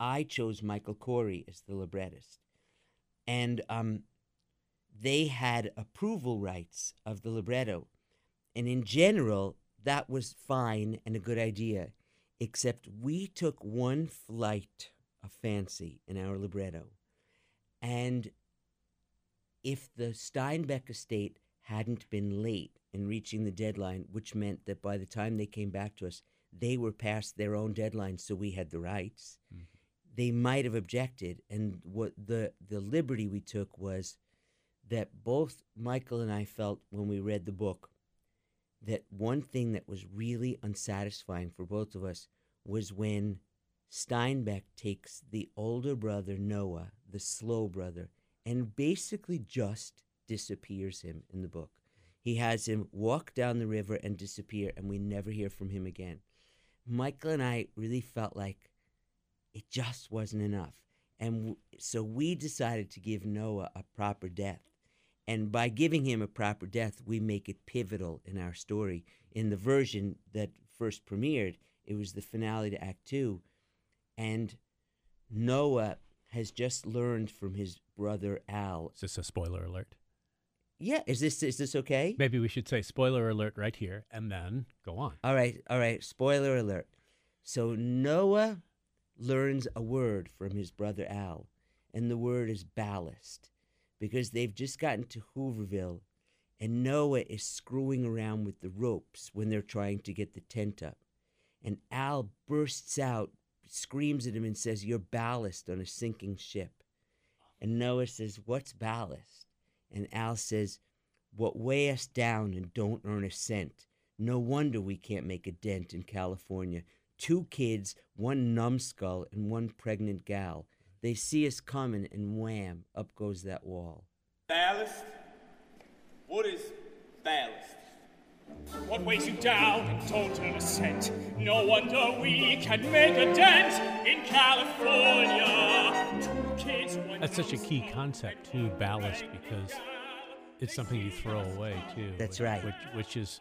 I chose Michael Korie as the librettist, and um, they had approval rights of the libretto, and in general, that was fine and a good idea, except we took one flight of fancy in our libretto, and if the Steinbeck estate hadn't been late in reaching the deadline, which meant that by the time they came back to us, they were past their own deadline, so we had the rights. Mhm. They might have objected, and what the the liberty we took was that both Michael and I felt when we read the book that one thing that was really unsatisfying for both of us was when Steinbeck takes the older brother Noah, the slow brother, and basically just disappears him in the book. He has him walk down the river and disappear, and we never hear from him again. Michael and I really felt like it just wasn't enough. And w- so we decided to give Noah a proper death. And by giving him a proper death, we make it pivotal in our story. In the version that first premiered, it was the finale to Act Two. And Noah has just learned from his brother Al. Is this a spoiler alert? Yeah, is this is this okay? Maybe we should say spoiler alert right here and then go on. All right, all right. Spoiler alert. So Noah learns a word from his brother Al, and the word is ballast, because they've just gotten to Hooverville, and Noah is screwing around with the ropes when they're trying to get the tent up, and Al bursts out, screams at him, and says, "You're ballast on a sinking ship," and Noah says, "What's ballast?" And Al says, What weigh us down and don't earn a cent. No wonder we can't make a dent in California. Two kids, one numbskull, and one pregnant gal. They see us coming, and wham, up goes that wall. Ballast? What is ballast? What weighs you down and don't earn a cent? No wonder we can make a dent in California. Two kids, one That's such a key concept too, ballast, because it's something you throw away too. That's which- right. Which, which is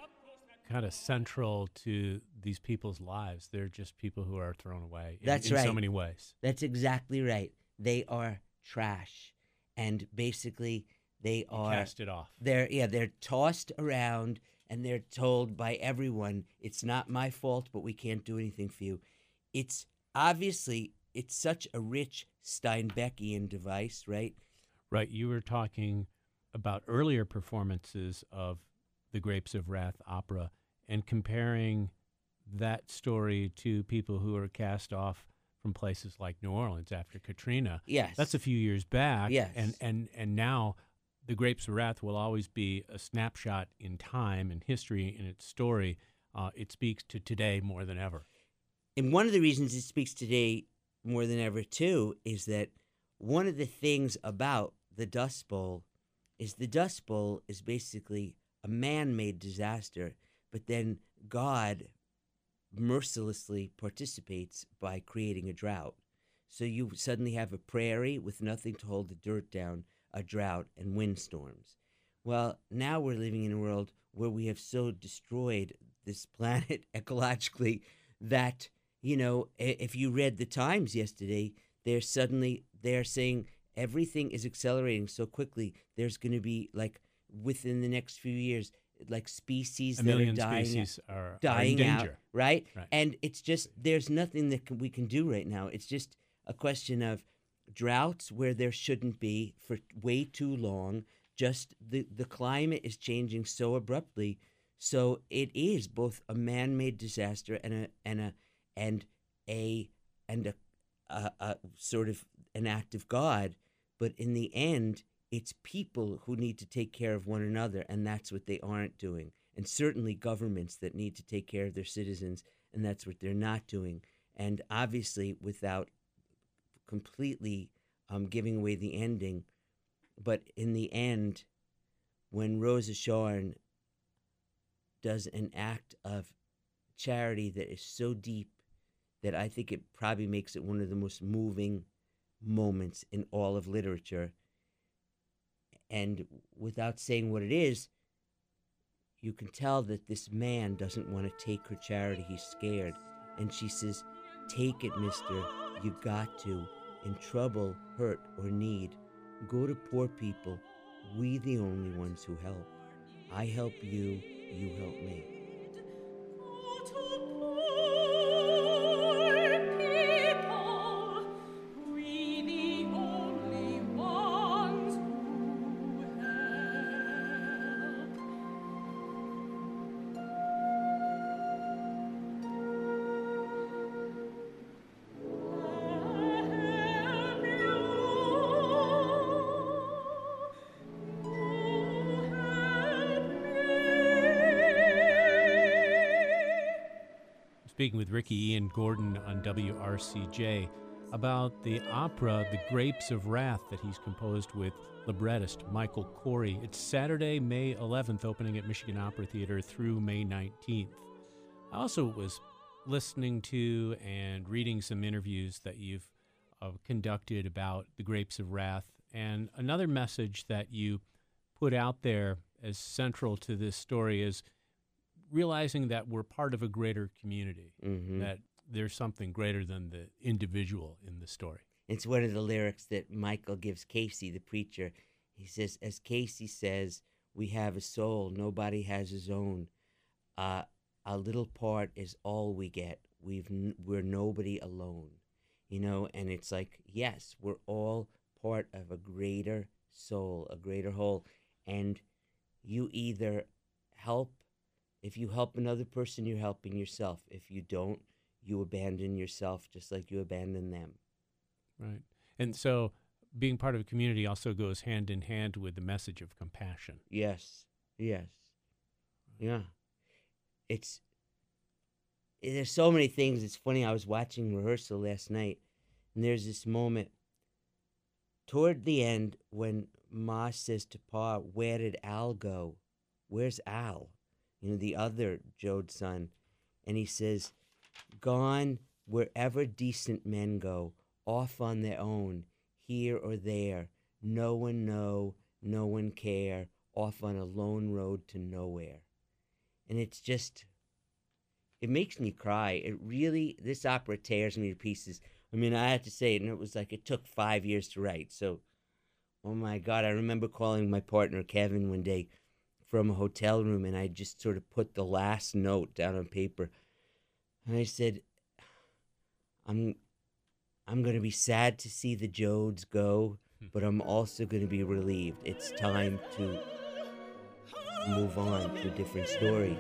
kind of central to these people's lives. They're just people who are thrown away. In, That's in so right. many ways. That's exactly right. They are trash. And basically, they are. cast it off. they're yeah they're tossed around and they're told by everyone it's not my fault but we can't do anything for you it's obviously it's such a rich steinbeckian device right Right. You were talking about earlier performances of the Grapes of Wrath opera and comparing that story to people who are cast off from places like New Orleans after Katrina. yes That's a few years back. Yes. And and and now the Grapes of Wrath will always be a snapshot in time and history in its story. Uh, it speaks to today more than ever. and one of the reasons it speaks today more than ever too is that one of the things about the dust bowl is the dust bowl is basically a man-made disaster but then god mercilessly participates by creating a drought. So you suddenly have a prairie with nothing to hold the dirt down a drought and windstorms. Well now we're living in a world where we have so destroyed this planet ecologically that you know if you read the times yesterday they're suddenly they're saying everything is accelerating so quickly there's going to be like within the next few years like species A that are dying species are, are in dying out right? Right. and it's just there's nothing that can, we can do right now. It's just a question of droughts where there shouldn't be for way too long. Just the the climate is changing so abruptly. So it is both a man-made disaster and a and a and a and a, a, a sort of an act of god. But in the end it's people who need to take care of one another and that's what they aren't doing. And certainly governments that need to take care of their citizens and that's what they're not doing. And obviously without completely um, giving away the ending but in the end when rosa Sharn does an act of charity that is so deep that i think it probably makes it one of the most moving moments in all of literature and without saying what it is you can tell that this man doesn't want to take her charity he's scared and she says take it mister you got to, in trouble, hurt, or need, go to poor people. We the only ones who help. I help you, you help me. Speaking with Ricky Ian Gordon on WRCJ about the opera The Grapes of Wrath that he's composed with librettist Michael Korie. It's Saturday, May 11th, opening at Michigan Opera Theater through May 19th. I also was listening to and reading some interviews that you've uh, conducted about The Grapes of Wrath, and another message that you put out there as central to this story is realizing that we're part of a greater community, Mhm. that there's something greater than the individual in the story. It's one of the lyrics that Michael gives Casy, the preacher. He says, As Casy says, we have a soul, nobody has his own. Uh, a little part is all we get. We've we're nobody alone, you know. And it's like, yes, we're all part of a greater soul, a greater whole. And you either help. If you help another person, you're helping yourself. If you don't, you abandon yourself just like you abandon them. Right. And so being part of a community also goes hand in hand with the message of compassion. Yes. Yes. Yeah. It's there's so many things. It's funny. I was watching rehearsal last night, and there's this moment toward the end when Ma says to Pa, "Where did Al go? Where's Al? You know, the other Joad's son." And he says, "Gone wherever decent men go, off on their own, here or there. No one know, no one care, off on a lone road to nowhere." And it's just it makes me cry. It really, this opera tears me to pieces. I mean, I had to say and it was like it took five years to write. So, oh my God, I remember calling my partner Kevin one day from a hotel room, and I just sort of put the last note down on paper, and I said, "I'm, I'm going to be sad to see the Joads go, hmm. but I'm also going to be relieved. It's time to move on to a different story."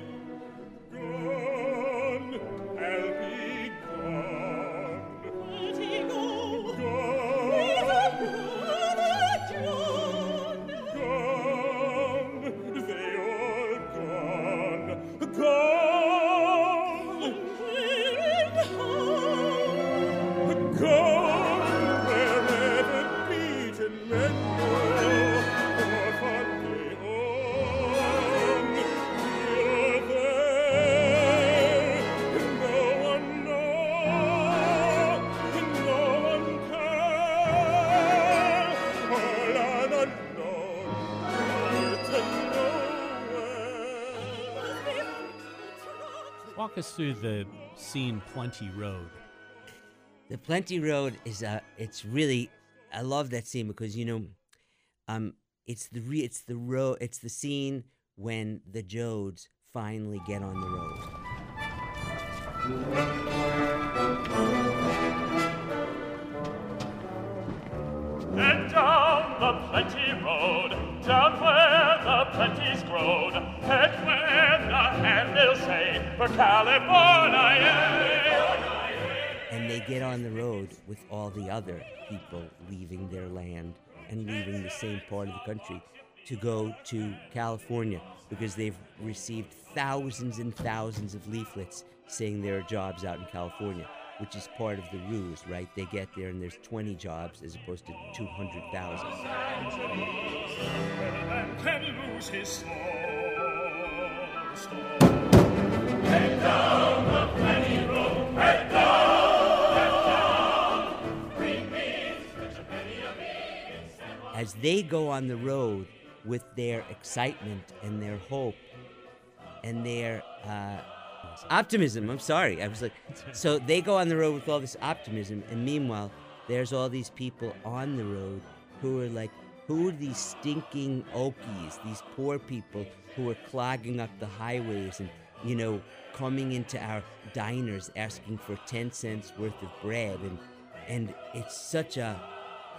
Walk us through the scene Plenty Road. The Plenty Road is a. It's really I love that scene because you know um it's the re- it's the road it's the scene when the Joads finally get on the road. California. And they get on the road with all the other people leaving their land and leaving the same part of the country to go to California because they've received thousands and thousands of leaflets saying there are jobs out in California, which is part of the ruse, right? They get there and there's 20 jobs as opposed to 200,000. Can lose his soul. As they go on the road with their excitement and their hope and their uh, optimism. I'm sorry. I was like, so they go on the road with all this optimism, and meanwhile, there's all these people on the road who are like, who are these stinking Okies, these poor people who are clogging up the highways and, you know, coming into our diners asking for 10 cents worth of bread. And, and it's such a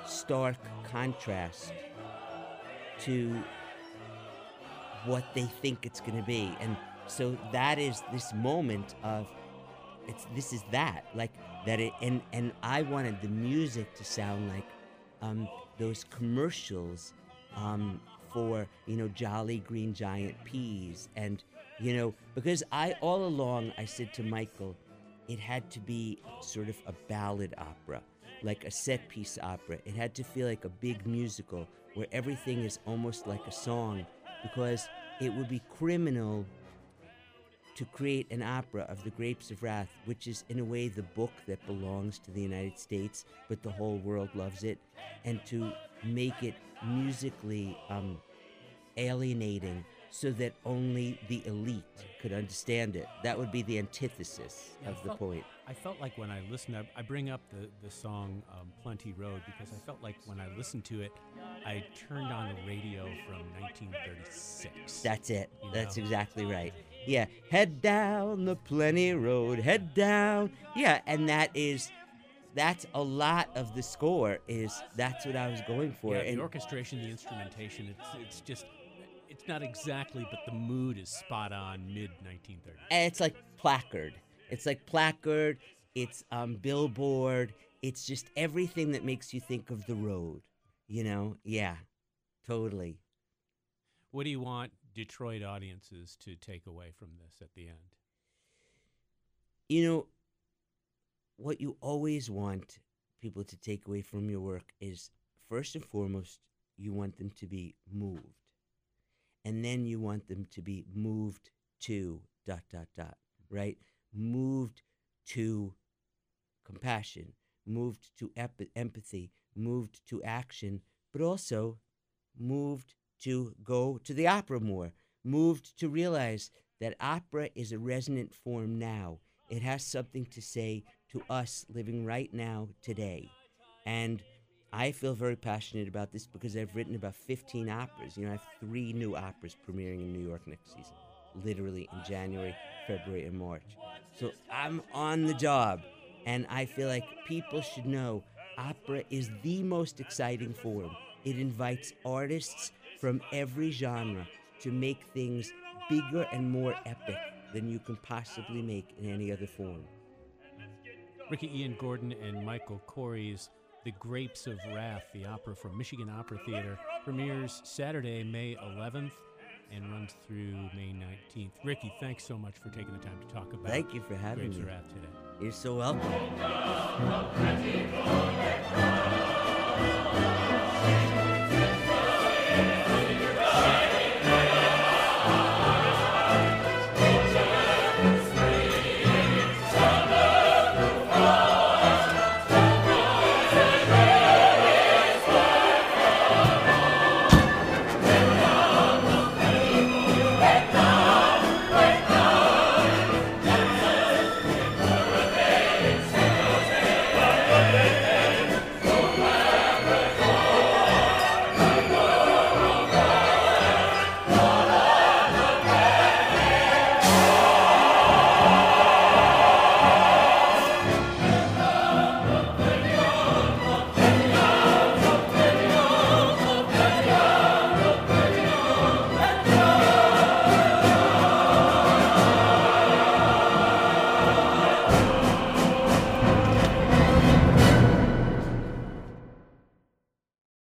stark contrast to what they think it's going to be. And so that is this moment of it's this is that like that it and and I wanted the music to sound like um, those commercials um, for you know Jolly Green Giant peas and you know because I all along I said to Michael it had to be sort of a ballad opera like a set piece opera. It had to feel like a big musical where everything is almost like a song because it would be criminal to create an opera of the Grapes of Wrath, which is in a way the book that belongs to the United States, but the whole world loves it, and to make it musically um, alienating so that only the elite could understand it. That would be the antithesis Yeah, of the point. I felt like when I listened, I, I bring up the, the song um, Plenty Road because I felt like when I listened to it, I turned on the radio from 1936. That's it. You That's know? exactly right. Yeah, head down the plenty road, head down. Yeah, and that is that's a lot of the score is that's what I was going for. yeah, and the orchestration, the instrumentation, it's, it's just, it's not exactly, but the mood is spot on mid 1930s. and it's like placard. It's like placard. It's um, billboard. It's just everything that makes you think of the road. You know? Yeah, totally. What do you want Detroit audiences to take away from this at the end? You know, what you always want people to take away from your work is first and foremost, you want them to be moved. And then you want them to be moved to dot, dot, dot, right? Moved to compassion, moved to ep- empathy, moved to action, but also moved to go to the opera more, moved to realize that opera is a resonant form now. It has something to say to us living right now, today. And I feel very passionate about this because I've written about 15 operas. You know, I have three new operas premiering in New York next season, literally in January, February, and March. So I'm on the job, and I feel like people should know opera is the most exciting form. It invites artists from every genre to make things bigger and more epic than you can possibly make in any other form. Ricky Ian Gordon and Michael Korie's the Grapes of Wrath, the opera from Michigan Opera Theater, premieres Saturday, May 11th and runs through May 19th. Ricky, thanks so much for taking the time to talk about Thank you for having Grapes me. of Wrath today. You're so welcome.